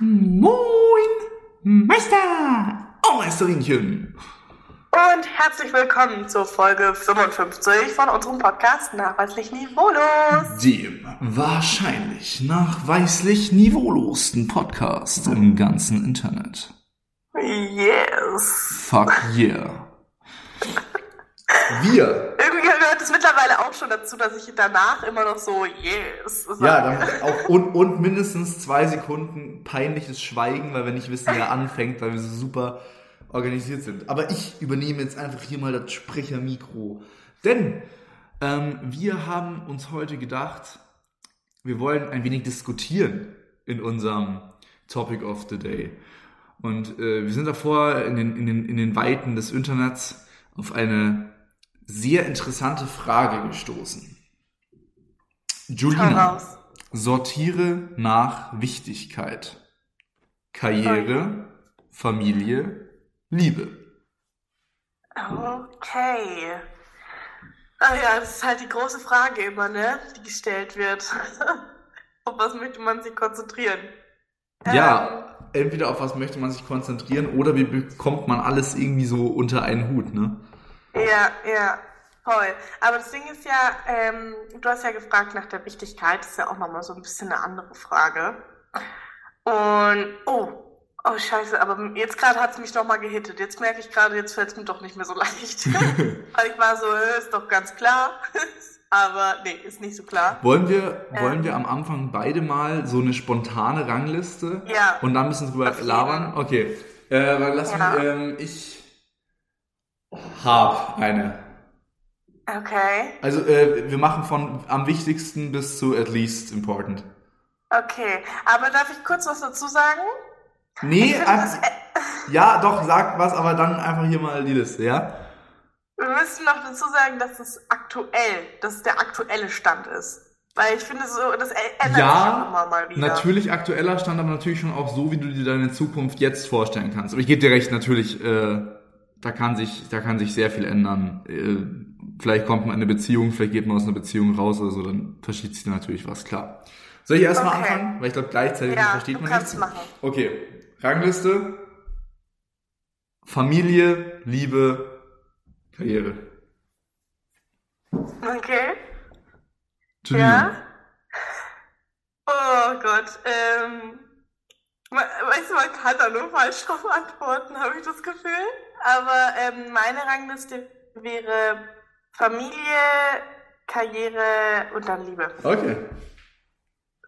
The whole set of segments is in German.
Moin, Meister! Oh, Meisterinchen! Und herzlich willkommen zur Folge 55 von unserem Podcast Nachweislich Niveaulos. Dem wahrscheinlich nachweislich niveaulosten Podcast im ganzen Internet. Yes. Fuck yeah. Wir. Gehört es mittlerweile auch schon dazu, dass ich danach immer noch so yes sage. Ja, dann auch und, und mindestens zwei Sekunden peinliches Schweigen, weil wir nicht wissen, wer anfängt, weil wir so super organisiert sind. Aber ich übernehme jetzt einfach hier mal das Sprechermikro. Denn ähm, wir haben uns heute gedacht, wir wollen ein wenig diskutieren in unserem Topic of the Day. Und äh, wir sind davor in den, in, den, in den Weiten des Internets auf eine sehr interessante Frage gestoßen. Julina, sortiere nach Wichtigkeit. Karriere, Familie, Liebe. Okay. Ah ja, das ist halt die große Frage immer, ne? Die gestellt wird. Auf was möchte man sich konzentrieren? Ja, entweder auf was möchte man sich konzentrieren oder wie bekommt man alles irgendwie so unter einen Hut, ne? Ja, ja, voll. Aber das Ding ist ja, ähm, du hast ja gefragt nach der Wichtigkeit, das ist ja auch nochmal so ein bisschen eine andere Frage. Und, oh, oh scheiße, aber jetzt gerade hat es mich nochmal gehittet. Jetzt merke ich gerade, jetzt fällt es mir doch nicht mehr so leicht. Weil ich war so, äh, ist doch ganz klar. aber nee, ist nicht so klar. Wollen wir, wollen wir am Anfang beide mal so eine spontane Rangliste Ja. und dann ein bisschen drüber labern? Okay. Äh, lass Ja. mich, ähm, ich hab eine. Okay, Also äh, wir machen von am wichtigsten bis zu at least important. okay. Aber darf ich kurz was dazu sagen? Nee, einfach, ja, doch, sag was, aber dann einfach hier mal die Liste, ja? Wir müssen noch dazu sagen, dass es aktuell, dass es der aktuelle Stand ist. Weil ich finde so, das ändert sich auch immer mal wieder. natürlich aktueller Stand, aber natürlich schon auch so, wie du dir deine Zukunft jetzt vorstellen kannst. Aber ich gebe dir recht, natürlich, äh, da kann sich, da kann sich sehr viel ändern. Äh, vielleicht kommt man in eine Beziehung, vielleicht geht man aus einer Beziehung raus oder so, dann verschiebt sich natürlich was, klar. Soll ich erstmal Okay. anfangen? Weil ich glaube, gleichzeitig Ja, versteht man nichts. machen. Okay, Rangliste. Familie, Liebe, Karriere. Okay. Julina. Ja? Oh Gott, ähm, weißt du, man kann da nur falsch drauf antworten, habe ich das Gefühl. Aber ähm, meine Rangliste wäre Familie, Karriere und dann Liebe. Okay.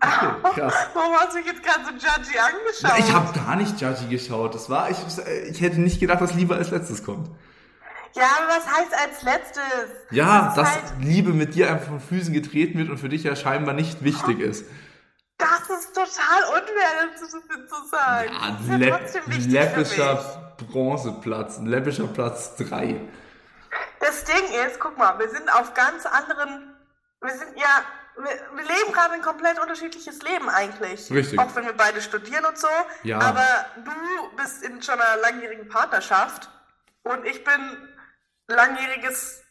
Okay, krass. Warum hast du mich jetzt gerade so judgy angeschaut? Ich habe gar nicht Judgy geschaut. Das war, ich, ich hätte nicht gedacht, dass Liebe als letztes kommt. Ja, aber was heißt als letztes? Ja, das dass halt, Liebe mit dir einfach von Füßen getreten wird und für dich ja scheinbar nicht wichtig ist. Das ist total unfair, das zu, sagen. Ja, das ist ja läppischer Bronzeplatz, ein läppischer Platz 3. Das Ding ist, guck mal, wir sind auf ganz anderen, wir sind ja, wir, wir leben gerade ein komplett unterschiedliches Leben eigentlich. Richtig. Auch wenn wir beide studieren und so. Ja. Aber du bist in schon einer langjährigen Partnerschaft und ich bin langjähriges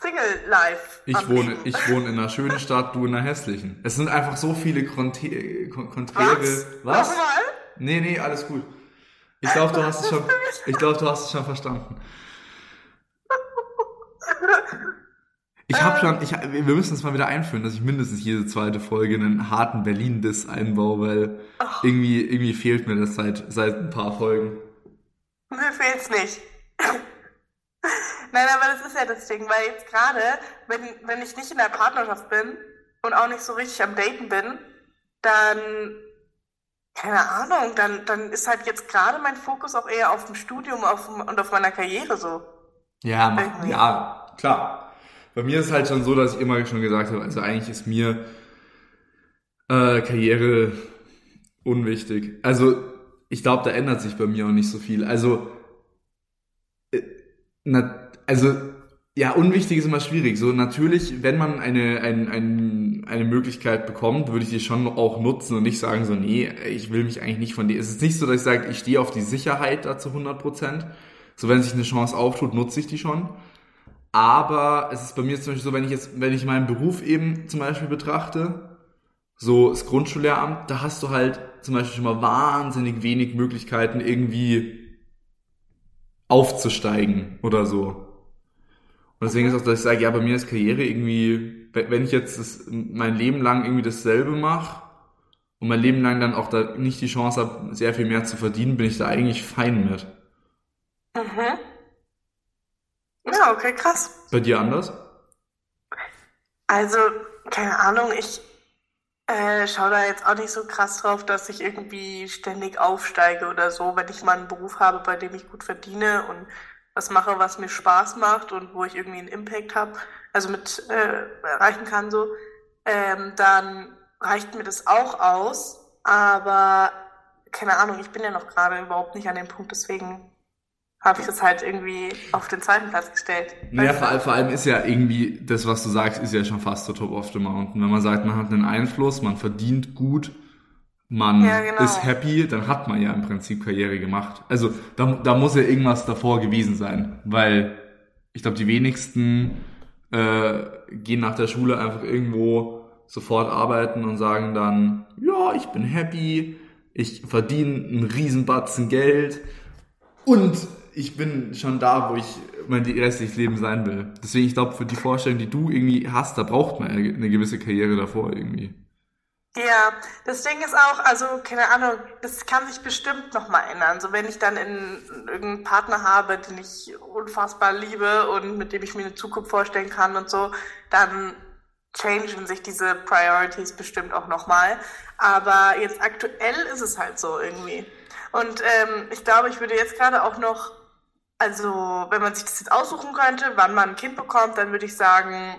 Single-Life. Ich am wohne, Leben. ich wohne in einer schönen Stadt, du in einer hässlichen. Es sind einfach so viele Konte- Kon Konträre. Was? Was? Nochmal? Nee, nee, alles gut. Ich glaube, du hast es schon, ich glaube, du hast es schon verstanden. Ich habe schon, ich, wir müssen es mal wieder einführen, dass ich mindestens jede zweite Folge einen harten Berlin-Diss einbaue, weil irgendwie, irgendwie fehlt mir das seit, seit ein paar Folgen. Mir fehlt's nicht. Nein, aber das ist ja das Ding, weil jetzt gerade, wenn, wenn ich nicht in der Partnerschaft bin und auch nicht so richtig am Daten bin, dann, keine Ahnung, dann, dann ist halt jetzt gerade mein Fokus auch eher auf dem Studium auf, und auf meiner Karriere so. Ja, Irgendwie. ja, klar. Bei mir ist es halt schon so, dass ich immer schon gesagt habe, also eigentlich ist mir äh, Karriere unwichtig. Also ich glaube, da ändert sich bei mir auch nicht so viel. Also, na, also ja, unwichtig ist immer schwierig. So natürlich, wenn man eine, ein, ein, eine Möglichkeit bekommt, würde ich die schon auch nutzen und nicht sagen so, nee, ich will mich eigentlich nicht von dir. Es ist nicht so, dass ich sage, ich stehe auf die Sicherheit da zu 100 Prozent. So, wenn sich eine Chance auftut, nutze ich die schon. Aber es ist bei mir zum Beispiel so, wenn ich jetzt, wenn ich meinen Beruf eben zum Beispiel betrachte, so das Grundschullehramt, da hast du halt zum Beispiel schon mal wahnsinnig wenig Möglichkeiten, irgendwie aufzusteigen oder so. Und deswegen ist auch, dass ich sage, ja, bei mir ist Karriere irgendwie, wenn ich jetzt das, mein Leben lang irgendwie dasselbe mache und mein Leben lang dann auch da nicht die Chance habe, sehr viel mehr zu verdienen, bin ich da eigentlich fein mit. Mhm. Ja, okay, krass. Bei dir anders? Also, keine Ahnung, ich äh, schaue da jetzt auch nicht so krass drauf, dass ich irgendwie ständig aufsteige oder so, wenn ich mal einen Beruf habe, bei dem ich gut verdiene und was mache, was mir Spaß macht und wo ich irgendwie einen Impact habe, also mit äh, erreichen kann so, ähm, dann reicht mir das auch aus. Aber keine Ahnung, ich bin ja noch gerade überhaupt nicht an dem Punkt, deswegen habe ich das halt irgendwie auf den zweiten Platz gestellt. Naja, vor, vor, allem ist ja irgendwie, das, was du sagst, ist ja schon fast so top of the mountain. Wenn man sagt, man hat einen Einfluss, man verdient gut, man ja, genau. ist happy, dann hat man ja im Prinzip Karriere gemacht. Also da, da muss ja irgendwas davor gewesen sein, weil ich glaube, die wenigsten äh, gehen nach der Schule einfach irgendwo sofort arbeiten und sagen dann, ja, ich bin happy, ich verdiene einen Riesenbatzen Geld und ich bin schon da, wo ich mein restliches Leben sein will. Deswegen, ich glaube, für die Vorstellung, die du irgendwie hast, da braucht man eine gewisse Karriere davor irgendwie. Ja, das Ding ist auch, also keine Ahnung, das kann sich bestimmt nochmal ändern. So wenn ich dann in, irgendeinen Partner habe, den ich unfassbar liebe und mit dem ich mir eine Zukunft vorstellen kann und so, dann changen sich diese Priorities bestimmt auch nochmal. Aber jetzt aktuell ist es halt so irgendwie. Und ähm, ich glaube, ich würde jetzt gerade auch noch also, wenn man sich das jetzt aussuchen könnte, wann man ein Kind bekommt, dann würde ich sagen,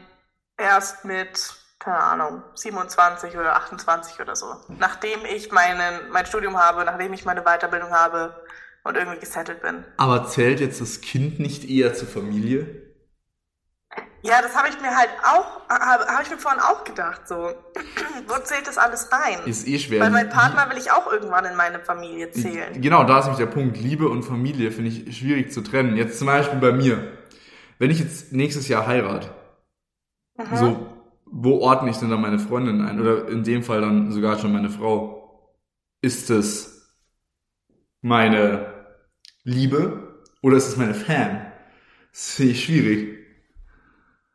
erst mit, keine Ahnung, 27 oder 28 oder so. Nachdem ich meinen, mein Studium habe, nachdem ich meine Weiterbildung habe und irgendwie gesettelt bin. Aber zählt jetzt das Kind nicht eher zur Familie? Ja, das habe ich mir halt auch, habe hab ich mir vorhin auch gedacht, so. Wo zählt das alles rein? Ist eh schwer. Weil mein Partner will ich auch irgendwann in meine Familie zählen. Genau, da ist nämlich der Punkt. Liebe und Familie finde ich schwierig zu trennen. Jetzt zum Beispiel bei mir. Wenn ich jetzt nächstes Jahr heirate, mhm. so, wo ordne ich denn dann meine Freundin ein? Oder in dem Fall dann sogar schon meine Frau. Ist es meine Liebe oder ist es meine Fan? Das finde ich schwierig.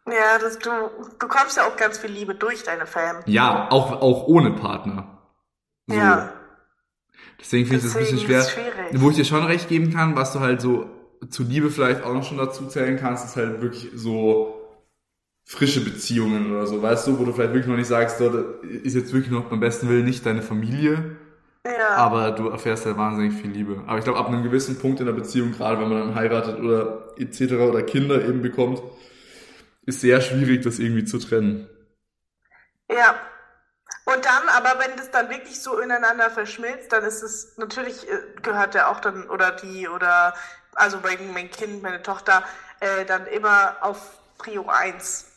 Ja, das, du bekommst ja auch ganz viel Liebe durch deine Fam. Ja, auch, auch ohne Partner. So. Ja. Deswegen finde ich das ein bisschen schwer. Wo ich dir schon recht geben kann, was du halt so zu Liebe vielleicht auch noch schon dazu zählen kannst, ist halt wirklich so frische Beziehungen oder so, weißt du, wo du vielleicht wirklich noch nicht sagst, dort ist jetzt wirklich noch beim besten Willen nicht deine Familie, ja. aber du erfährst halt wahnsinnig viel Liebe. Aber ich glaube, ab einem gewissen Punkt in der Beziehung, gerade wenn man dann heiratet oder etc. oder Kinder eben bekommt, ist sehr schwierig, das irgendwie zu trennen. Ja. Und dann, aber wenn das dann wirklich so ineinander verschmilzt, dann ist es, natürlich äh, gehört der auch dann, oder die, oder, also mein Kind, meine Tochter, äh, dann immer auf Prio 1.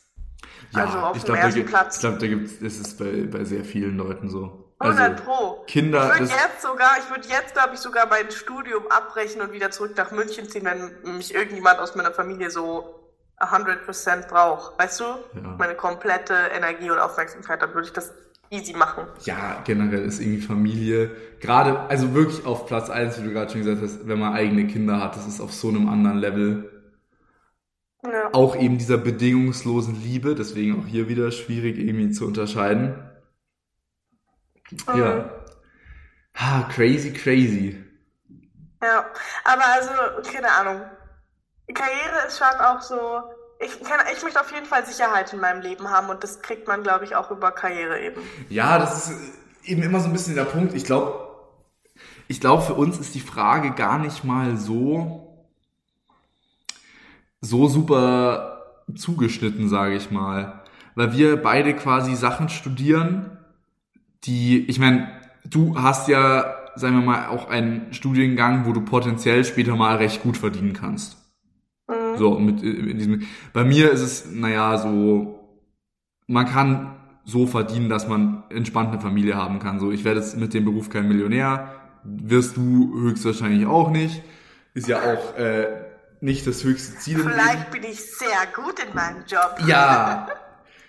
Ja, also auf ich dem glaub, ersten gibt, Platz. Ich glaube, da gibt es, ist bei, bei sehr vielen Leuten so. 100 also, Pro. Kinder. Ich würde jetzt sogar, ich würde jetzt, glaube ich, sogar mein Studium abbrechen und wieder zurück nach München ziehen, wenn mich irgendjemand aus meiner Familie so 100% brauche, weißt du? Ja. Meine komplette Energie und Aufmerksamkeit, dann würde ich das easy machen. Ja, generell ist irgendwie Familie, gerade, also wirklich auf Platz 1, wie du gerade schon gesagt hast, wenn man eigene Kinder hat, das ist auf so einem anderen Level. Ja. Auch eben dieser bedingungslosen Liebe, deswegen auch hier wieder schwierig irgendwie zu unterscheiden. Mhm. Ja. Ha, crazy, crazy. Ja, aber also, keine Ahnung. Karriere ist schon auch so. Ich, kann, ich möchte auf jeden Fall Sicherheit in meinem Leben haben und das kriegt man, glaube ich, auch über Karriere eben. Ja, das ist eben immer so ein bisschen der Punkt. Ich glaube, ich glaube, für uns ist die Frage gar nicht mal so, so super zugeschnitten, sage ich mal. Weil wir beide quasi Sachen studieren, die, ich meine, du hast ja, sagen wir mal, auch einen Studiengang, wo du potenziell später mal recht gut verdienen kannst. So, mit in diesem. Bei mir ist es, naja, so, man kann so verdienen, dass man entspannt eine Familie haben kann. So, ich werde jetzt mit dem Beruf kein Millionär, wirst du höchstwahrscheinlich auch nicht. Ist ja auch äh, nicht das höchste Ziel. Vielleicht bin ich sehr gut in meinem Job. Ja.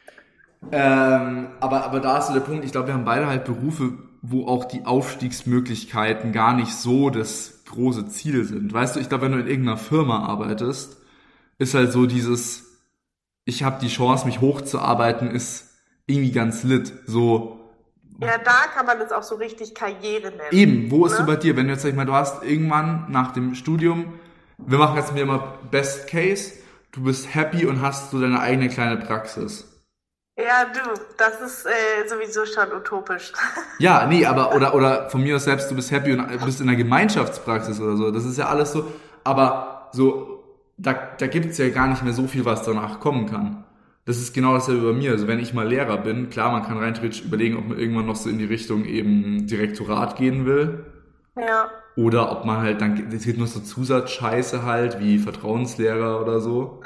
ähm, aber, aber da ist so der Punkt, ich glaube, wir haben beide halt Berufe, wo auch die Aufstiegsmöglichkeiten gar nicht so das große Ziel sind. Weißt du, ich glaube, wenn du in irgendeiner Firma arbeitest, ist halt so dieses, ich habe die Chance, mich hochzuarbeiten, ist irgendwie ganz lit. So, ja, da kann man das auch so richtig Karriere nennen. Eben, wo ist ne? du bei dir? Wenn du jetzt, sag ich mal, du hast irgendwann nach dem Studium, wir machen jetzt mir immer Best Case, du bist happy und hast so deine eigene kleine Praxis. Ja, du, das ist äh, sowieso schon utopisch. Ja, nee, aber, oder, oder von mir aus selbst, du bist happy und bist in der Gemeinschaftspraxis oder so. Das ist ja alles so, aber so, da, da gibt's ja gar nicht mehr so viel, was danach kommen kann das ist genau dasselbe bei mir. Also wenn ich mal Lehrer bin, klar, man kann rein theoretisch überlegen, ob man irgendwann noch so in die Richtung eben Direktorat gehen will. Ja. Oder ob man halt dann, es gibt noch so Zusatzscheiße halt, wie Vertrauenslehrer oder so.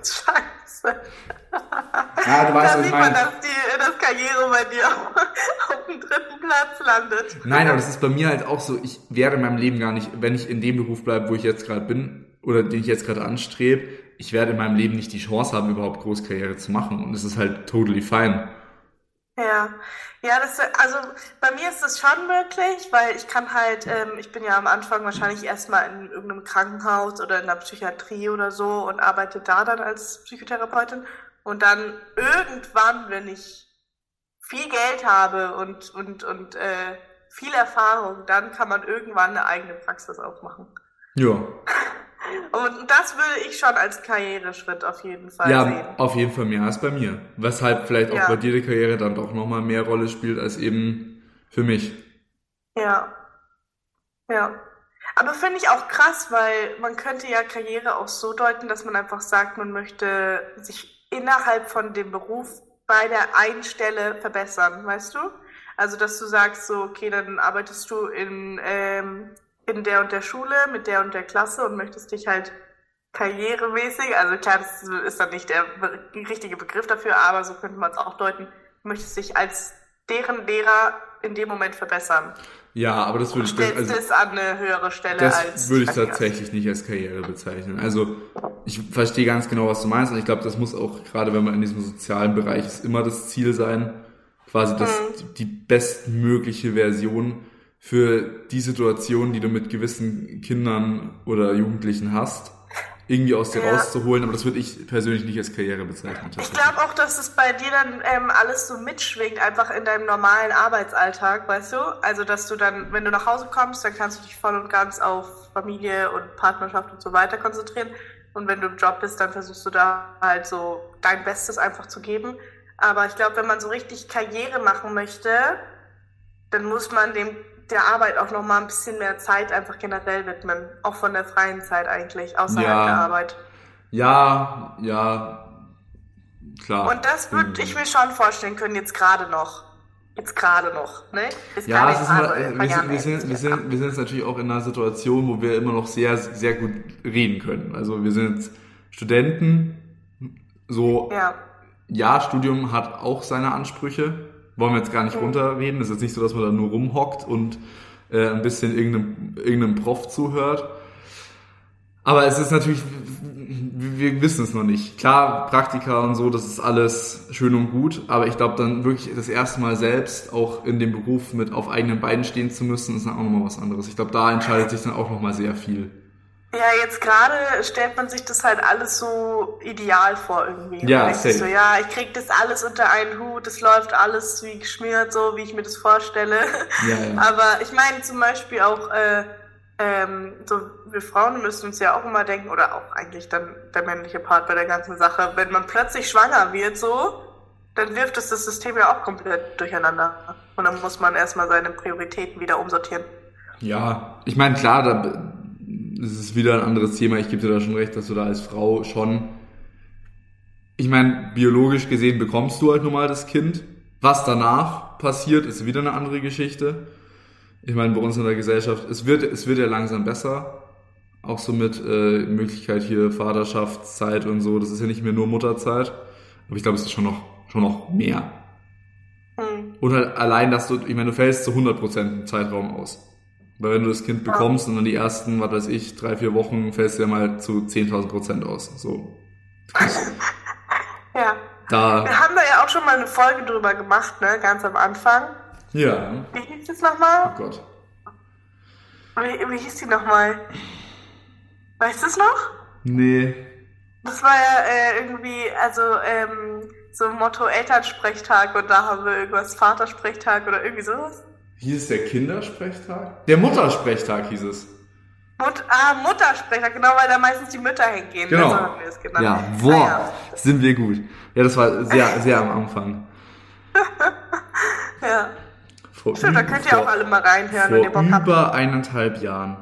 Zusatzscheiße. Ja, du weißt, da was ich meine. Dass, die, dass Karriere bei dir auf dem dritten Platz landet. Nein, aber das ist bei mir halt auch so, ich werde in meinem Leben gar nicht, wenn ich in dem Beruf bleibe, wo ich jetzt gerade bin, oder den ich jetzt gerade anstrebe, ich werde in meinem Leben nicht die Chance haben, überhaupt Großkarriere zu machen. Und es ist halt totally fine. Ja, ja, das, also bei mir ist das schon möglich, weil ich kann halt, ähm, ich bin ja am Anfang wahrscheinlich erstmal in irgendeinem Krankenhaus oder in der Psychiatrie oder so und arbeite da dann als Psychotherapeutin. Und dann irgendwann, wenn ich viel Geld habe und, und, und äh, viel Erfahrung, dann kann man irgendwann eine eigene Praxis aufmachen. Ja. Und das würde ich schon als Karriereschritt auf jeden Fall ja, sehen. Ja, auf jeden Fall mehr als bei mir. Weshalb vielleicht auch ja. bei dir die Karriere dann doch nochmal mehr Rolle spielt als eben für mich. Ja. Ja. Aber finde ich auch krass, weil man könnte ja Karriere auch so deuten, dass man einfach sagt, man möchte sich innerhalb von dem Beruf bei der einen Stelle verbessern, weißt du? Also, dass du sagst, so, okay, dann arbeitest du in ähm, in der und der Schule mit der und der Klasse und möchtest dich halt karrieremäßig, also klar, das ist dann nicht der richtige Begriff dafür, aber so könnte man es auch deuten, möchtest dich als deren Lehrer in dem Moment verbessern. Ja, aber das würde ich das, also, das an eine höhere Stelle das als würde ich tatsächlich nicht als Karriere bezeichnen. Also ich verstehe ganz genau, was du meinst und ich glaube, das muss auch gerade, wenn man in diesem sozialen Bereich ist, immer das Ziel sein, quasi das, mhm. die bestmögliche Version für die Situation, die du mit gewissen Kindern oder Jugendlichen hast, irgendwie aus dir ja. rauszuholen, aber das würde ich persönlich nicht als Karriere bezeichnen. Ich glaube auch, dass es bei dir dann ähm, alles so mitschwingt, einfach in deinem normalen Arbeitsalltag, weißt du? Also, dass du dann, wenn du nach Hause kommst, dann kannst du dich voll und ganz auf Familie und Partnerschaft und so weiter konzentrieren. Und wenn du im Job bist, dann versuchst du da halt so dein Bestes einfach zu geben. Aber ich glaube, wenn man so richtig Karriere machen möchte, dann muss man dem der Arbeit auch noch mal ein bisschen mehr Zeit einfach generell widmen, auch von der freien Zeit eigentlich außerhalb ja. der Arbeit. Ja, ja, klar. Und das würde ich mir schon vorstellen können jetzt gerade noch. Jetzt gerade noch, ne? Ist ja, es ist mal, wir, sind, wir, sind, wir, sind, wir sind jetzt natürlich auch in einer Situation, wo wir immer noch sehr, sehr gut reden können. Also wir sind Studenten, so, ja, ja Studium hat auch seine Ansprüche, wollen wir jetzt gar nicht runterreden. Es ist jetzt nicht so, dass man da nur rumhockt und äh, ein bisschen irgendeinem, irgendeinem Prof zuhört. Aber es ist natürlich, wir wissen es noch nicht. Klar, Praktika und so, das ist alles schön und gut, aber ich glaube dann wirklich das erste Mal selbst auch in dem Beruf mit auf eigenen Beinen stehen zu müssen, ist dann auch nochmal was anderes. Ich glaube, da entscheidet sich dann auch nochmal sehr viel. Ja, jetzt gerade stellt man sich das halt alles so ideal vor irgendwie. Ja, so, ja, ich krieg das alles unter einen Hut, es läuft alles wie geschmiert, so wie ich mir das vorstelle. Ja, ja. Aber ich meine zum Beispiel auch, äh, ähm, so wir Frauen müssen uns ja auch immer denken, oder auch eigentlich dann der männliche Part bei der ganzen Sache, wenn man plötzlich schwanger wird, so, dann wirft es das System ja auch komplett durcheinander. Und dann muss man erstmal seine Prioritäten wieder umsortieren. Ja, ich meine, klar, da es ist wieder ein anderes Thema. Ich gebe dir da schon recht, dass du da als Frau schon, ich meine, biologisch gesehen bekommst du halt normal das Kind. Was danach passiert, ist wieder eine andere Geschichte. Ich meine, bei uns in der Gesellschaft, es wird, es wird ja langsam besser. Auch so mit äh, Möglichkeit hier Vaterschaftszeit und so. Das ist ja nicht mehr nur Mutterzeit. Aber ich glaube, es ist schon noch, schon noch mehr. Hm. Und halt allein, dass du, ich meine, du fällst zu 100% im Zeitraum aus. Weil wenn du das Kind bekommst und dann die ersten, was weiß ich, drei, vier Wochen fällst du ja mal zu 10.000 Prozent aus. So. ja. Da. Wir haben da ja auch schon mal eine Folge drüber gemacht, ne, ganz am Anfang. Ja. Wie hieß das nochmal? Oh Gott. Wie, wie hieß die nochmal? Weißt du es noch? Nee. Das war ja äh, irgendwie, also ähm, so ein Motto Elternsprechtag und da haben wir irgendwas Vatersprechtag oder irgendwie sowas. Hieß es der Kindersprechtag? Der Muttersprechtag hieß es. Mut ah, Muttersprechtag, genau, weil da meistens die Mütter hingehen. Genau. So haben wir es genannt. Ja, boah, Naja. sind wir gut. Ja, das war sehr, sehr am Anfang. Ja. Vor, Stimmt, da könnt ihr auch alle mal reinhören, wenn ihr Bock habt. über eineinhalb Jahren.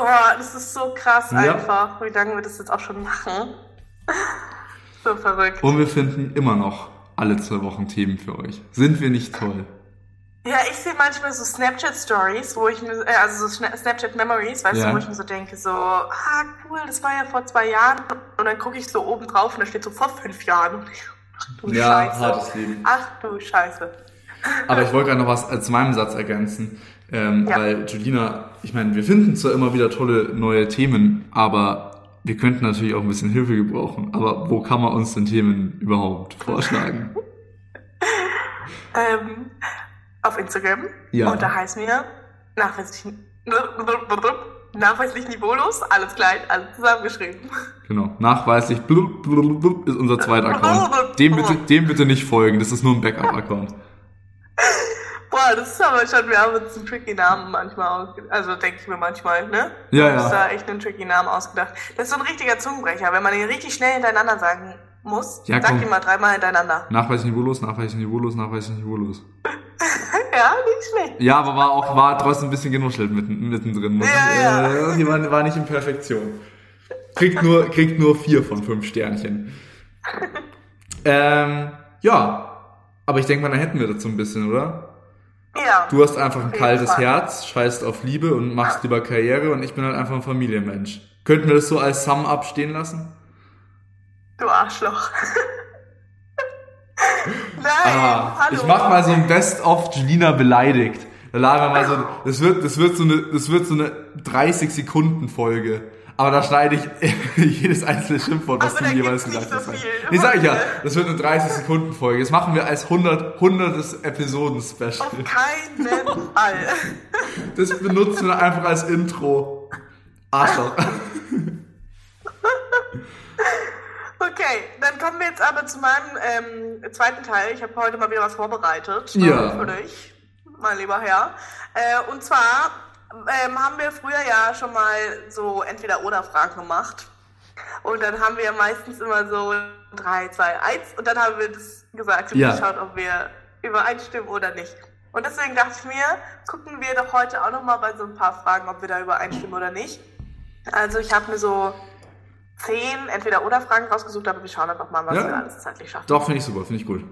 Oh, das ist so krass Ja. einfach, wie lange wir das jetzt auch schon machen. so verrückt. Und wir finden immer noch alle zwei Wochen Themen für euch. Sind wir nicht toll? Ja, ich sehe manchmal so Snapchat-Stories, wo ich mir, äh, also so Snapchat-Memories, weißt Ja. du, wo ich mir so denke, so, ah, cool, das war ja vor zwei Jahren. Und dann gucke ich so oben drauf und da steht so vor fünf Jahren. Ach du Ja, Scheiße. hartes Leben. Ach du Scheiße. Aber ich wollte gerade noch was äh, zu meinem Satz ergänzen, ähm, Ja. weil Julina, ich meine, wir finden zwar immer wieder tolle neue Themen, aber wir könnten natürlich auch ein bisschen Hilfe gebrauchen. Aber wo kann man uns denn Themen überhaupt vorschlagen? Ähm, auf Instagram. Ja. Und da heißen wir nachweislich, nachweislich niveaulos, alles klein, alles zusammengeschrieben. Genau, nachweislich blub, blub, blub, ist unser zweiter Account. Dem bitte, dem bitte nicht folgen, das ist nur ein Backup-Account. Boah, das ist aber schon, wir haben uns einen tricky Namen manchmal ausgedacht. Also denke ich mir manchmal, ne? Ja, Das ist ja. da echt einen tricky Namen ausgedacht. Das ist so ein richtiger Zungenbrecher, wenn man ihn richtig schnell hintereinander sagen muss. Ja, sag komm. mal dreimal hintereinander. Nachweislich niveaulos, nachweislich niveaulos, nachweislich niveaulos. Ja, nicht schlecht. Ja, aber war auch, war trotzdem ein bisschen genuschelt mitten, mittendrin. Ja, ich, ja. Äh, die war, war nicht in Perfektion. Kriegt nur, kriegt nur vier von fünf Sternchen. Ähm, ja. Aber ich denke mal, dann hätten wir dazu ein bisschen, oder? Ja. Du hast einfach ein kaltes Fall. Herz, scheißt auf Liebe und machst lieber Karriere und ich bin halt einfach ein Familienmensch. Könnten wir das so als Sum-Up stehen lassen? Du Arschloch. Nein, Ah, hallo. ich mach mal so ein Best-of Julina beleidigt. Da laden wir mal so, das wird, das wird so eine, das wird so eine 30 Sekunden Folge. Aber da schneide ich jedes einzelne Schimpfwort, was Aber du jeweils gesagt nicht so hast. viel. Nee, sag ich ja, das wird eine 30 Sekunden Folge. Das machen wir als 100, 100. Episoden-Special. Auf keinen Fall. Das benutzen wir einfach als Intro. Arschloch. Okay, dann kommen wir jetzt aber zu meinem ähm, zweiten Teil. Ich habe heute mal wieder was vorbereitet. ne, Ja. Für dich, mein lieber Herr. Äh, und zwar ähm, haben wir früher ja schon mal so Entweder-Oder-Fragen gemacht. Und dann haben wir meistens immer so 3, 2, 1 und dann haben wir das gesagt und Ja. geschaut, ob wir übereinstimmen oder nicht. Und deswegen dachte ich mir, gucken wir doch heute auch nochmal bei so ein paar Fragen, ob wir da übereinstimmen oder nicht. Also ich habe mir so zehn Entweder-Oder-Fragen rausgesucht, aber wir schauen einfach mal, was Ja. wir alles zeitlich schaffen. Doch, finde ich super, finde ich gut.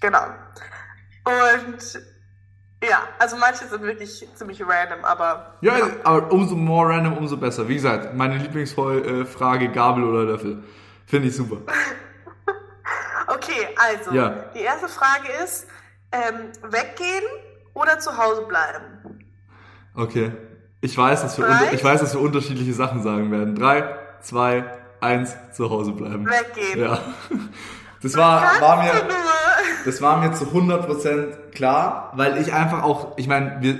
Genau. Und ja, also manche sind wirklich ziemlich random, aber Ja, aber umso more random, umso besser. Wie gesagt, meine Lieblingsfrage, Gabel oder Löffel. Finde ich super. Okay, also Ja. die erste Frage ist, ähm, weggehen oder zu Hause bleiben? Okay. Ich weiß, dass wir, ich weiß, dass wir unterschiedliche Sachen sagen werden. Drei, zwei, eins, zu Hause bleiben. Weggehen. Ja. Das war, war mir, das war mir zu 100% klar, weil ich einfach auch, ich meine, wir,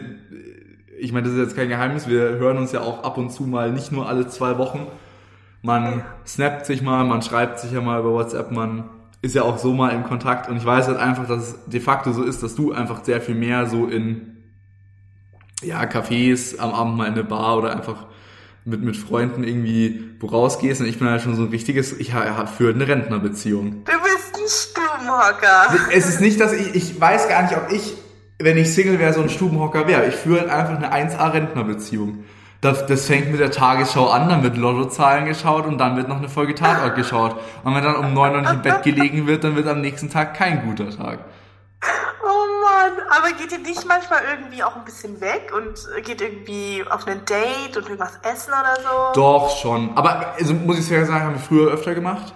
ich meine, das ist jetzt kein Geheimnis, wir hören uns ja auch ab und zu mal, nicht nur alle zwei Wochen. Man snappt sich mal, man schreibt sich ja mal über WhatsApp, man ist ja auch so mal in Kontakt und ich weiß halt einfach, dass es de facto so ist, dass du einfach sehr viel mehr so in ja, Cafés, am Abend mal in eine Bar oder einfach mit, mit Freunden irgendwie wo rausgehst und ich bin halt schon so ein richtiges, ich habe für eine Rentnerbeziehung. Du bist ein Stubenhocker. Es ist nicht, dass ich, ich weiß gar nicht, ob ich, wenn ich Single wäre, so ein Stubenhocker wäre. Ich führe halt einfach eine 1A-Rentnerbeziehung. Das, das fängt mit der Tagesschau an, dann wird Lottozahlen geschaut und dann wird noch eine Folge Tatort geschaut. Und wenn dann um 9 Uhr nicht im Bett gelegen wird, dann wird am nächsten Tag kein guter Tag. Aber geht ihr nicht manchmal irgendwie auch ein bisschen weg und geht irgendwie auf ein Date und irgendwas essen oder so? Doch, schon. Aber also, muss ich fair sagen, haben wir früher öfter gemacht.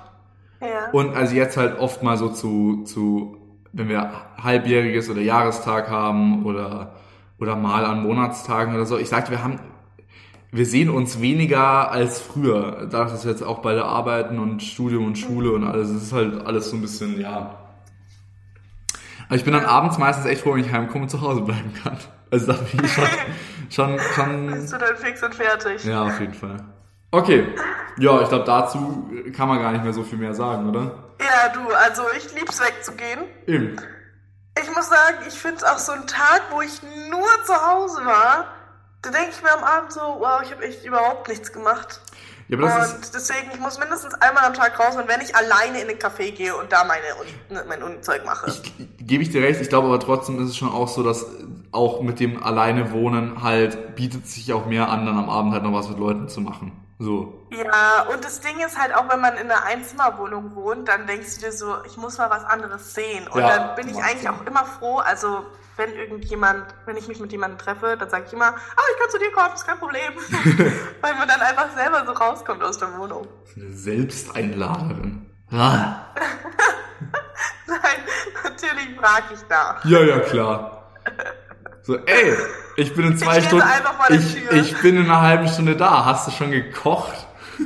Ja. Und also jetzt halt oft mal so zu, zu wenn wir halbjähriges oder Jahrestag haben oder, oder mal an Monatstagen oder so. Ich sagte, wir haben, wir sehen uns weniger als früher. Dadurch, dass wir jetzt auch beide arbeiten und Studium und Schule und alles, es ist halt alles so ein bisschen, ja. Aber ich bin dann abends meistens echt froh, wenn ich heimkomme und zu Hause bleiben kann. Also da bin ich schon, schon, schon Bist du dann fix und fertig? ja, auf jeden Fall. Okay, ja, ich glaube, dazu kann man gar nicht mehr so viel mehr sagen, oder? Ja, du, also ich lieb's wegzugehen. Eben. Ich muss sagen, ich finde es auch so ein Tag, wo ich nur zu Hause war. Da denke ich mir am Abend so, wow, ich habe echt überhaupt nichts gemacht. Ja, und deswegen, ich muss mindestens einmal am Tag raus und wenn ich alleine in den Café gehe und da meine Uni, mein Unizeug mache. gebe ich dir recht, ich glaube aber trotzdem ist es schon auch so, dass auch mit dem alleine wohnen halt bietet sich auch mehr an, dann am Abend halt noch was mit Leuten zu machen. So. Ja, und das Ding ist halt auch, wenn man in einer Einzimmerwohnung wohnt, dann denkst du dir so, ich muss mal was anderes sehen. Und Ja, dann bin ich eigentlich Sinn. auch immer froh, also wenn irgendjemand, wenn ich mich mit jemandem treffe, dann sage ich immer, ah, ich kann zu dir kommen, ist kein Problem. Weil man dann einfach selber so rauskommt aus der Wohnung. Eine Selbsteinladerin. Ah. Nein, natürlich frage ich nach. Ja, ja, klar. So, ey, ich bin in zwei Ich Stunden. Ich, ich bin in einer halben Stunde da. Hast du schon gekocht?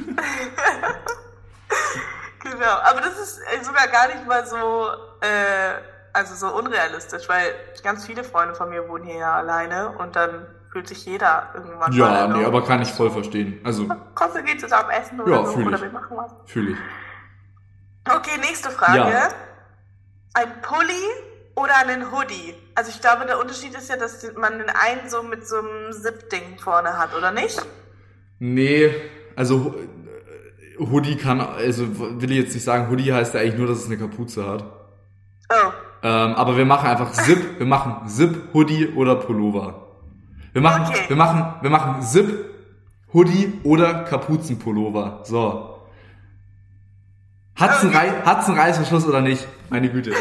Genau, aber das ist sogar gar nicht mal so, äh, also so unrealistisch, weil ganz viele Freunde von mir wohnen hier ja alleine und dann fühlt sich jeder irgendwann Ja, nee, aber kann ich voll verstehen. Also, Komm, wir gehen zusammen essen oder Ja, so, oder wir machen was. fühle ich. Okay, nächste Frage. Ja. Ein Pulli oder ein Hoodie? Also ich glaube, der Unterschied ist ja, dass man den einen so mit so einem Zip-Ding vorne hat, oder nicht? Nee, also äh, Hoodie kann, also will ich jetzt nicht sagen, Hoodie heißt ja eigentlich nur, dass es eine Kapuze hat. Oh, Ähm, aber wir machen einfach Zip, wir machen Zip, Hoodie oder Pullover. Wir machen, Okay. wir machen, wir machen Zip, Hoodie oder Kapuzenpullover. So. Hat's einen, Okay. Einen Reißverschluss oder nicht? Meine Güte.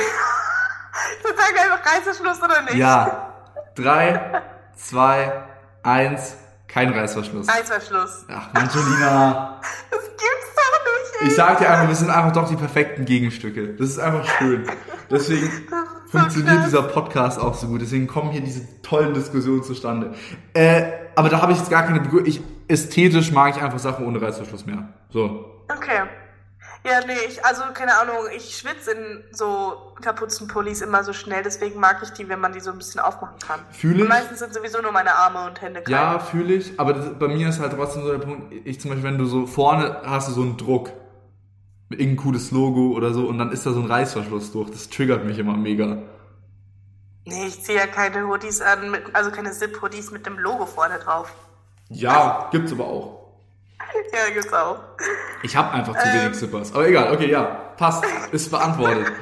Wir sagen einfach Reißverschluss oder nicht? Ja. Drei, zwei, eins, kein Reißverschluss. Reißverschluss. Ach, Angelina. Das gibt's doch nicht. Ich sag dir einfach, wir sind einfach doch die perfekten Gegenstücke. Das ist einfach schön. Deswegen Das so funktioniert krass. dieser Podcast auch so gut. Deswegen kommen hier diese tollen Diskussionen zustande. Äh, aber da habe ich jetzt gar keine Begründung. Ästhetisch mag ich einfach Sachen ohne Reißverschluss mehr. So. Okay. Ja, nee, ich, also keine Ahnung, ich schwitze in so Kapuzenpullis immer so schnell, deswegen mag ich die, wenn man die so ein bisschen aufmachen kann. Fühle Und ich. meistens sind sowieso nur meine Arme und Hände kalt. Ja, fühle ich. Aber das, bei mir ist halt trotzdem so der Punkt, ich zum Beispiel, wenn du so vorne hast du so einen Druck. Mit irgendein cooles Logo oder so und dann ist da so ein Reißverschluss durch. Das triggert mich immer mega. Nee, ich ziehe ja keine Hoodies an, mit, also keine Zip-Hoodies mit dem Logo vorne drauf. Ja, gibt's aber auch. Ja, gibt's auch. Ich habe einfach zu Ähm. wenig Zippers. Aber egal, okay, ja. Passt. Ist beantwortet.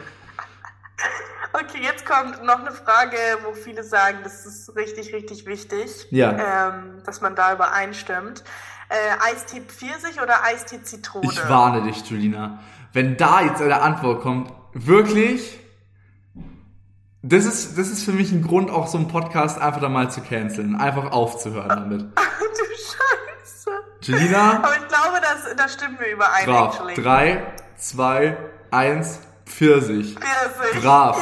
Okay, jetzt kommt noch eine Frage, wo viele sagen, das ist richtig, richtig wichtig, Ja. ähm, dass man da übereinstimmt. Äh, Eistee Pfirsich oder Eistee Zitrone? Ich warne dich, Julina. Wenn da jetzt eine Antwort kommt, wirklich, das ist, das ist für mich ein Grund, auch so einen Podcast einfach da mal zu canceln. Einfach aufzuhören damit. du Scheiße. Julina, Aber ich glaube, das, da stimmen wir überein, brav. actually. Drei, zwei, eins, Pfirsich. Pfirsich. Brav.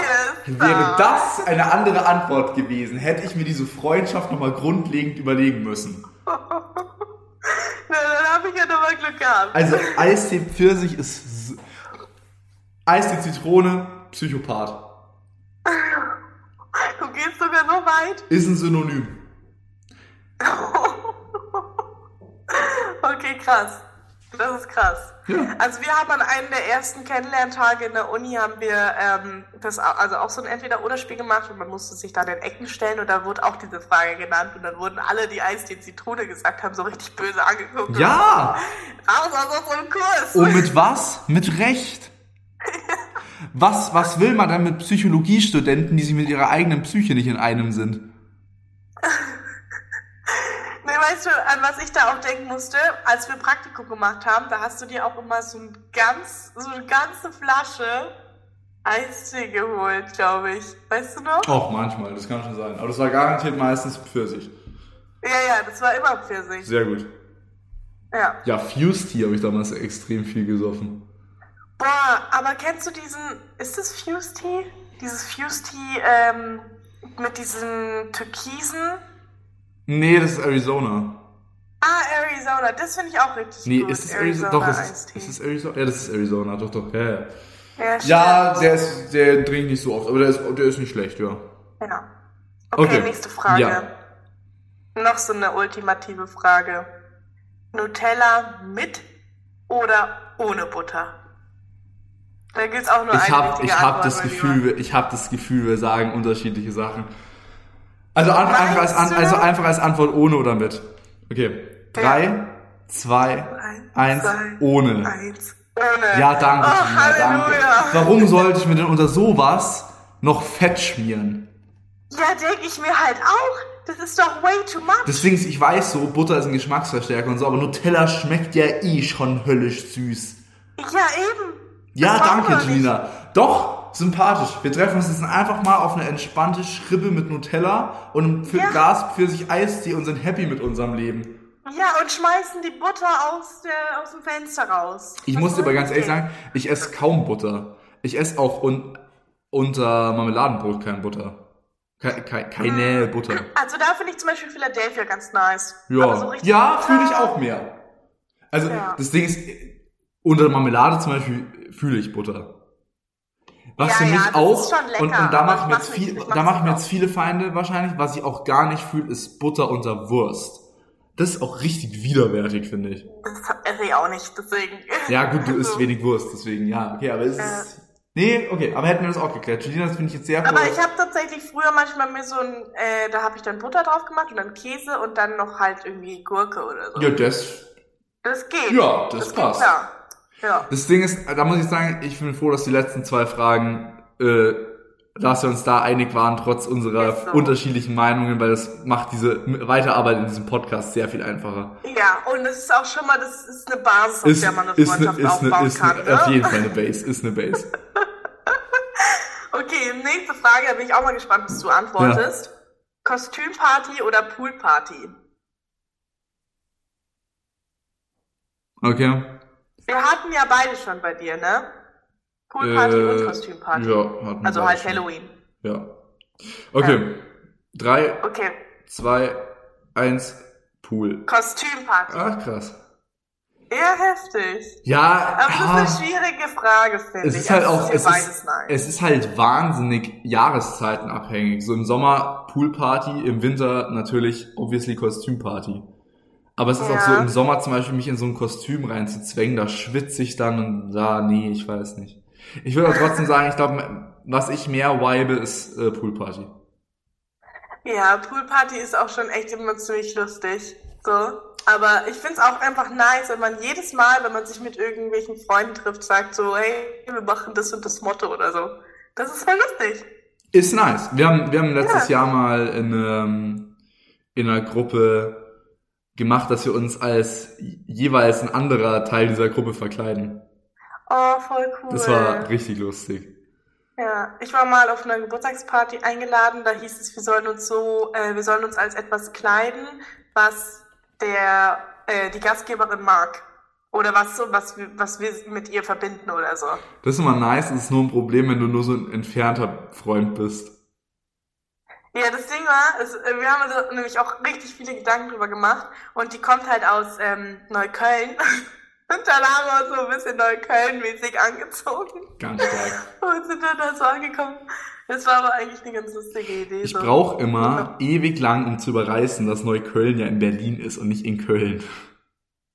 Yes, Wäre da. das eine andere Antwort gewesen, hätte ich mir diese Freundschaft nochmal grundlegend überlegen müssen. Na, dann habe ich ja nochmal Glück gehabt. Also Eistee Pfirsich ist Eistee Zitrone, Psychopath. Du gehst sogar so weit. Ist ein Synonym. Okay, krass. Das ist krass. Ja. Also wir haben an einem der ersten Kennenlerntage in der Uni haben wir ähm, das also auch so ein Entweder-Oder-Spiel gemacht und man musste sich da in den Ecken stellen und da wurde auch diese Frage genannt und dann wurden alle, die Eistee Zitrone gesagt haben, so richtig böse angeguckt. Ja! Raus aus unserem Kurs! Und mit was? Mit Recht. Was, was will man denn mit Psychologiestudenten, die sich mit ihrer eigenen Psyche nicht in einem sind? Weißt du, an was ich da auch denken musste, als wir Praktikum gemacht haben, da hast du dir auch immer so, ein ganz, so eine ganze Flasche Eistee geholt, glaube ich. Weißt du noch? Auch manchmal, das kann schon sein. Aber das war garantiert meistens Pfirsich. Ja, ja, das war immer Pfirsich. Sehr gut. Ja. Ja, Fused Tea habe ich damals extrem viel gesoffen. Boah, aber kennst du diesen, ist das Fuse Tea? Dieses Fuse Tea ähm, mit diesen Türkisen? Nee, das ist Arizona. Ah, Arizona, das finde ich auch richtig Nee, gut. ist es Arizona? Doch, ist es, ist es Arizona? Ja, das ist Arizona, doch, doch. Ja, ja. Ja. Ja, der ist, der trinkt nicht so oft, aber der ist, der ist nicht schlecht, ja. Ja. Okay, Okay. nächste Frage. Ja. Noch so eine ultimative Frage. Nutella mit oder ohne Butter? Da gibt's auch nur Ich eine richtige ich hab Antwort, das Gefühl, wir- ich habe das Gefühl, wir sagen unterschiedliche Sachen. Also einfach, einfach, als, An- also einfach als Antwort ohne oder mit. Okay. Drei, zwei, Drei, eins, zwei, ohne. Eins. Ohne. Ja, danke, Oh, Tina, danke. Warum sollte ich mir denn unter sowas noch Fett schmieren? Ja, denke ich mir halt auch. Das ist doch way too much. Deswegen, ich weiß so, Butter ist ein Geschmacksverstärker und so, aber Nutella schmeckt ja eh schon höllisch süß. ja, eben. Ja, Das danke. Gina. Doch, sympathisch. Wir treffen uns jetzt einfach mal auf eine entspannte Schrippe mit Nutella und einem für Ja. Glas für sich Eistee und sind happy mit unserem Leben. Ja, und schmeißen die Butter aus, der, aus dem Fenster raus. Ich Was muss dir aber ganz ehrlich sagen, ich esse kaum Butter. Ich esse auch un unter Marmeladenbrot kein Butter. Ke ke keine Butter. Also da finde ich zum Beispiel Philadelphia ganz nice. Aber so Ja, ja fühle ich auch mehr. Also Ja. das Ding ist, unter Marmelade zum Beispiel fühle ich Butter. Was Ja, für mich ja, das auch, ist schon lecker, und, und da machen ich mir jetzt, viel, ich da machen jetzt viele Feinde wahrscheinlich. Was ich auch gar nicht fühle, ist Butter unter Wurst. Das ist auch richtig widerwärtig, finde ich. Das esse ich auch nicht, deswegen. Ja, gut, du isst wenig Wurst, deswegen ja, okay, aber es Ja. ist. Nee, okay, aber hätten wir das auch geklärt. Julina, das finde ich jetzt sehr Aber ich habe tatsächlich früher manchmal mir so ein, äh, da habe ich dann Butter drauf gemacht und dann Käse und dann noch halt irgendwie Gurke oder so. Ja, das. Das geht. Ja, das geht passt. klar. Ja. Das Ding ist, da muss ich sagen, ich bin froh, dass die letzten zwei Fragen, äh, dass wir uns da einig waren, trotz unserer so. unterschiedlichen Meinungen, weil das macht diese Weiterarbeit in diesem Podcast sehr viel einfacher. Ja, und es ist auch schon mal, das ist eine Basis, auf Ist, der man eine Freundschaft ne, ne, aufbauen ist kann. ne, ne? auf jeden Fall eine Base, ist eine Base. Okay, nächste Frage, da bin ich auch mal gespannt, was du antwortest. Kostümparty oder Poolparty? Okay. Wir hatten ja beide schon bei dir, ne? Poolparty Äh, und Kostümparty. Ja, hatten wir also halt schon. Halloween. Ja. Okay. Drei, Okay, zwei, eins, Pool. Kostümparty. Ach, krass. Eher heftig. Ja, Aber ah, das ist eine schwierige Frage, finde es ich. ist halt Also auch, es ist, es ist halt wahnsinnig jahreszeitenabhängig. So im Sommer Poolparty, im Winter natürlich obviously Kostümparty. Aber es ist auch so Ja. im Sommer zum Beispiel mich in so ein Kostüm reinzuzwängen, da schwitze ich dann und da, nee, ich weiß nicht. Ich würde aber trotzdem sagen, ich glaube, was ich mehr vibe, ist äh, Poolparty. Ja, Poolparty ist auch schon echt immer ziemlich lustig. So. Aber ich find's auch einfach nice, wenn man jedes Mal, wenn man sich mit irgendwelchen Freunden trifft, sagt so, hey, wir machen das und das Motto oder so. Das ist voll lustig. Ist nice. Wir haben, wir haben letztes Ja. Jahr mal in, ähm, in einer Gruppe gemacht, dass wir uns als jeweils ein anderer Teil dieser Gruppe verkleiden. Oh, voll cool. Das war richtig lustig. Ja, ich war mal auf einer Geburtstagsparty eingeladen, da hieß es, wir sollen uns so, äh, wir sollen uns als etwas kleiden, was der, äh, die Gastgeberin mag. Oder was so, was, wir- was wir mit ihr verbinden oder so. Das ist immer nice, es ist nur ein Problem, wenn du nur so ein entfernter Freund bist. Ja, das Ding war, es, äh, wir haben also nämlich auch richtig viele Gedanken drüber gemacht und die kommt halt aus ähm, Neukölln. Und dann haben wir uns so ein bisschen Neukölln-mäßig angezogen Ganz stark. und sind dann da so angekommen. Das war aber eigentlich eine ganz lustige Idee. Ich so. brauche immer ewig lang, um zu überreißen, dass Neukölln ja in Berlin ist und nicht in Köln.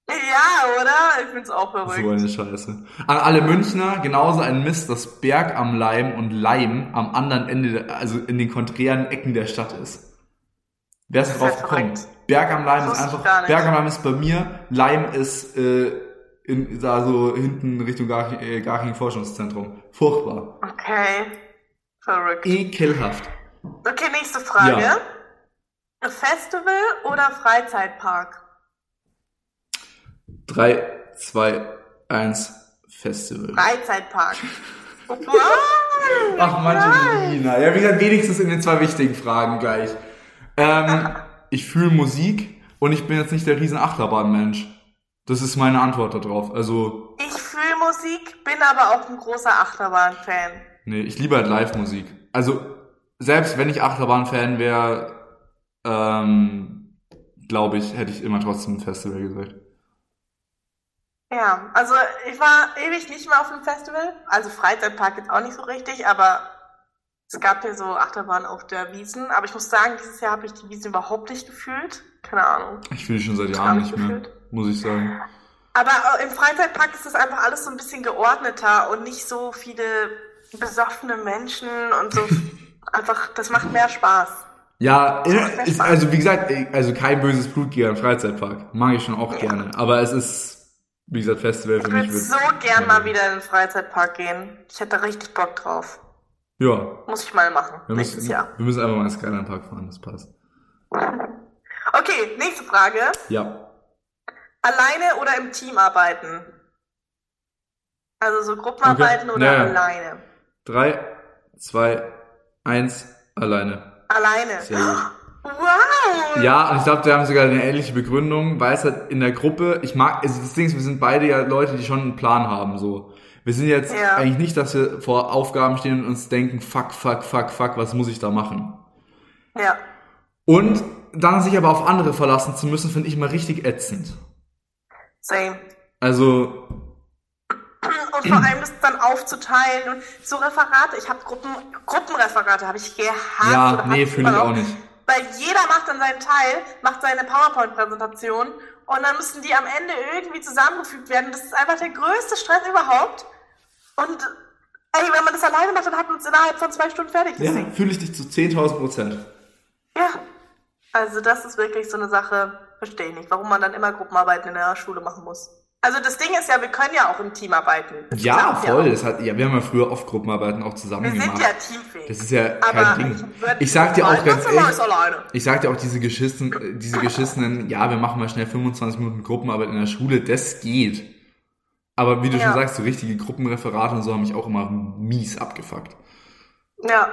Ja, oder? Ich find's auch verrückt. So eine Scheiße. An alle Münchner, genauso ein Mist, dass Berg am Leim und Leim am anderen Ende, also in den konträren Ecken der Stadt ist. Wer ist drauf halt gekommen? Berg am Leim ist einfach. Berg am Leim ist bei mir, Leim ist äh, in, da so hinten Richtung Garching, äh, Garching Forschungszentrum. Furchtbar. Okay. Verrückt. Ekelhaft. Okay, nächste Frage. Ja. Festival oder Freizeitpark? Drei, zwei, eins, Festival. Freizeitpark. Ach, Angelina. Ja, wie gesagt, wenigstens in den zwei wichtigen Fragen gleich. Ähm, ich fühle Musik und ich bin jetzt nicht der riesen Achterbahn-Mensch. Das ist meine Antwort darauf. Also, Ich fühle Musik, bin aber auch ein großer Achterbahn-Fan. nee, ich liebe halt Live-Musik. Also, selbst wenn ich Achterbahn-Fan wäre, ähm, glaube ich, hätte ich immer trotzdem ein Festival gesagt. Ja, also ich war ewig nicht mehr auf einem Festival. Also Freizeitpark jetzt auch nicht so richtig, aber es gab ja so Achterbahn auf der Wiesen. Aber ich muss sagen, dieses Jahr habe ich die Wiesen überhaupt nicht gefühlt. Keine Ahnung. Ich fühle schon seit Jahren nicht mehr, gefühlt. muss ich sagen. Aber äh, im Freizeitpark ist das einfach alles so ein bisschen geordneter und nicht so viele besoffene Menschen und so. einfach, das macht mehr Spaß. Ja, ist, Spaß. also wie gesagt, also kein böses Blut einen Freizeitpark. Mag ich schon auch Ja. gerne. Aber es ist, wie gesagt, Festival für Ich mich würde wird. so gern mal wieder in den Freizeitpark gehen. Ich hätte richtig Bock drauf. Ja, Muss ich mal machen. wir nächstes müssen, Jahr. wir müssen einfach mal ins Skyline Park fahren, das passt. Okay, nächste Frage. Ja. Alleine oder im Team arbeiten? Also so Gruppenarbeiten Okay. oder Ja, ja. alleine? Drei, zwei, eins, alleine. Alleine. Sehr gut. Wow! Ja, und ich glaube, wir haben sogar eine ähnliche Begründung, weil es halt in der Gruppe, ich mag, also das Ding ist, wir sind beide ja Leute, die schon einen Plan haben, so. Wir sind jetzt Ja. eigentlich nicht, dass wir vor Aufgaben stehen und uns denken, fuck, fuck, fuck, fuck, was muss ich da machen? Ja. Und dann sich aber auf andere verlassen zu müssen, finde ich mal richtig ätzend. Same. Also, Und vor allem das dann aufzuteilen und so Referate. Ich habe Gruppen, Gruppenreferate habe ich gehasst. Ja, nee, fühle ich auch nicht. Weil jeder macht dann seinen Teil, macht seine PowerPoint-Präsentation und dann müssen die am Ende irgendwie zusammengefügt werden. Das ist einfach der größte Stress überhaupt. Und ey, wenn man das alleine macht, dann hat man es innerhalb von zwei Stunden fertig. ja, fühle ich dich zu 10.000 Prozent. Ja. Also das ist wirklich so eine Sache, verstehe ich nicht, warum man dann immer Gruppenarbeiten in der Schule machen muss. Also das Ding ist ja, wir können ja auch im Team arbeiten. Das Ja, voll. auch. Das hat, ja, wir haben ja früher oft Gruppenarbeiten auch zusammen Wir gemacht. sind ja teamfähig. Das ist ja Aber kein Ding. ich Ich sag dir auch ganz ehrlich, ich sag dir auch diese geschissen, äh, diese geschissenen, ja, wir machen mal schnell 25 Minuten Gruppenarbeit in der Schule, das geht. Aber wie du Ja. schon sagst, so richtige Gruppenreferate und so haben mich auch immer mies abgefuckt. Ja,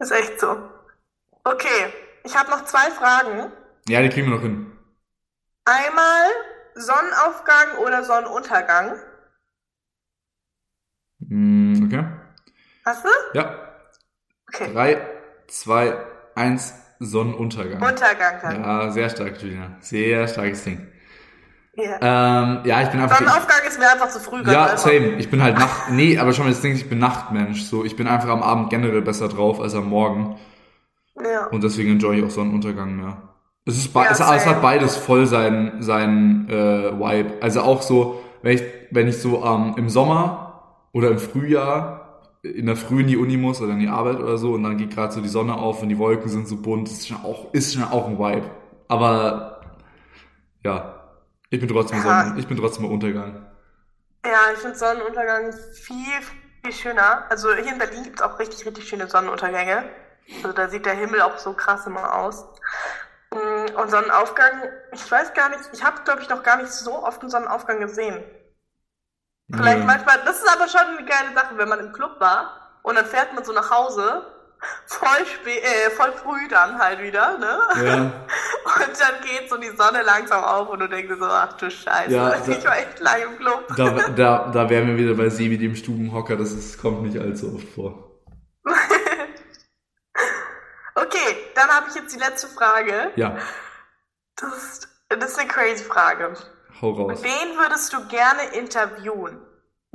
ist echt so. Okay, ich habe noch zwei Fragen. Ja, die kriegen wir noch hin. Einmal Sonnenaufgang oder Sonnenuntergang. Hm, okay. Hast du? Ja. Okay. Drei, zwei, eins, Sonnenuntergang. Untergang dann. Ja, sehr stark, Julia. Sehr starkes Ding. Ja. Ähm, ja, ich bin einfach. Sonnenaufgang ist mir einfach zu früh. Ja, einfach. same. Ich bin halt Nacht. Nee, aber schon mal das Ding, ich bin Nachtmensch. So, ich bin einfach am Abend generell besser drauf als am Morgen. Ja. Und deswegen enjoy ich auch Sonnenuntergang mehr. Es ist Ja, es, es hat beides voll seinen seinen äh, Vibe. Also auch so, wenn ich wenn ich so ähm, im Sommer oder im Frühjahr in der Früh in die Uni muss oder in die Arbeit oder so und dann geht gerade so die Sonne auf und die Wolken sind so bunt, ist schon auch ist schon auch ein Vibe. Aber ja, ich bin trotzdem Ja. Sonnen, ich bin trotzdem Untergang. Ja, ich finde Sonnenuntergang viel, viel schöner. Also hier in Berlin gibt es auch richtig, richtig schöne Sonnenuntergänge. Also da sieht der Himmel auch so krass immer aus. Und Sonnenaufgang, ich weiß gar nicht, ich habe, glaube ich, noch gar nicht so oft einen Sonnenaufgang gesehen. Vielleicht Ja. manchmal, das ist aber schon eine geile Sache, wenn man im Club war und dann fährt man so nach Hause, voll spät, äh, voll früh dann halt wieder, ne? Ja. Und dann geht so die Sonne langsam auf und du denkst dir so, ach du Scheiße, Ja, da- ich war echt lange im Club. Da, da, da wären wir wieder bei Sebi, dem Stubenhocker, das ist, kommt nicht allzu oft vor. Dann habe ich jetzt die letzte Frage. Ja, Das ist, das ist eine crazy Frage. hau raus. Wen würdest du gerne interviewen?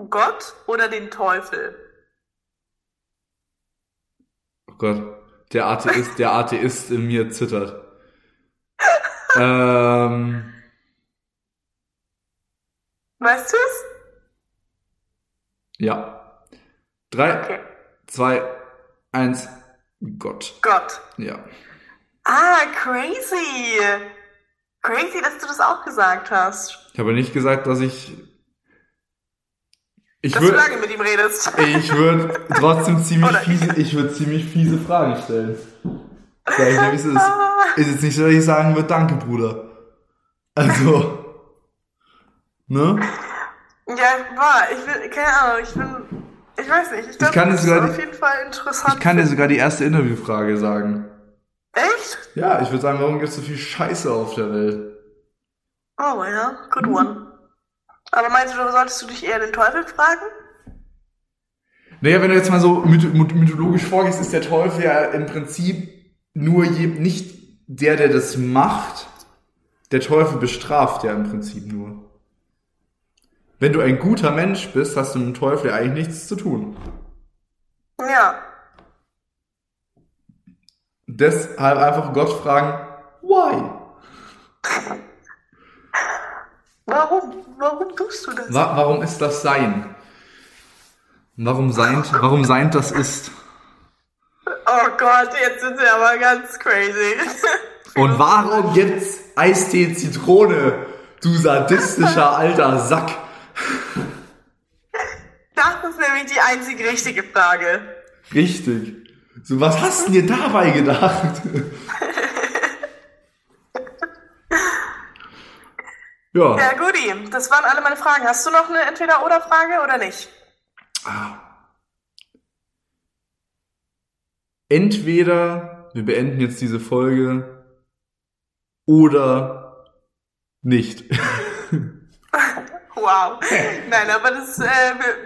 Gott oder den Teufel? Oh Gott, der Atheist, der Atheist in mir zittert. ähm, Weißt du es? ja. Drei, Okay. zwei, eins, Gott. Gott. Ja. Ah, crazy. Crazy, dass du das auch gesagt hast. Ich habe nicht gesagt, dass ich. Ich Dass du würde, lange mit ihm redest. ich würde trotzdem ziemlich Oder- fiese, ich würde ziemlich fiese Fragen stellen. Sag ich wie es ist. Ist jetzt nicht so, dass ich sagen würde, danke, Bruder. Also, ne? Ja, war, ich will, keine Ahnung, ich bin, ich weiß nicht, ich glaube, kann das sogar auf die- jeden Fall interessant. Ich kann dir sogar die erste Interviewfrage sagen. Echt? Ja, ich würde sagen, warum gibt es so viel Scheiße auf der Welt? Oh ja, good one. Aber meinst du, solltest du dich eher den Teufel fragen? Naja, wenn du jetzt mal so myth myth- mythologisch vorgehst, ist der Teufel ja im Prinzip nur je, nicht der, der das macht. Der Teufel bestraft ja im Prinzip nur. Wenn du ein guter Mensch bist, hast du mit dem Teufel eigentlich nichts zu tun. Ja. Deshalb einfach Gott fragen, why? Warum? Warum tust du das? Wa warum ist das Sein? Warum sein, warum sein das ist? Oh Gott, jetzt sind wir aber ganz crazy. Und warum gibt's Eistee Zitrone, du sadistischer alter Sack? Nämlich die einzig richtige Frage. Richtig. So, was hast du dir dabei gedacht? ja. Ja, Guti, das waren alle meine Fragen. Hast du noch eine Entweder-Oder-Frage oder nicht? Entweder wir beenden jetzt diese Folge oder nicht. Wow. Nein, aber das, äh,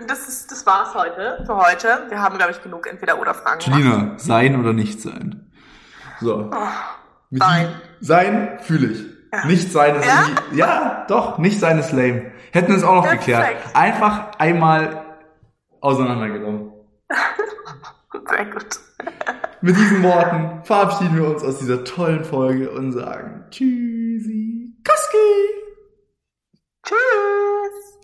das, ist, das war's heute, für heute. Wir haben, glaube ich, genug Entweder-Oder-Fragen. Lina, sein oder nicht sein? So. Mit sein. Sein fühle ich. Nicht sein ist Ja? irgendwie, ja, doch, nicht sein ist lame. Hätten wir es auch noch Ja, geklärt. perfekt. Einfach einmal auseinandergenommen. Sehr gut. Mit diesen Worten verabschieden wir uns aus dieser tollen Folge und sagen Tschüssi. Kuski! Tschüss.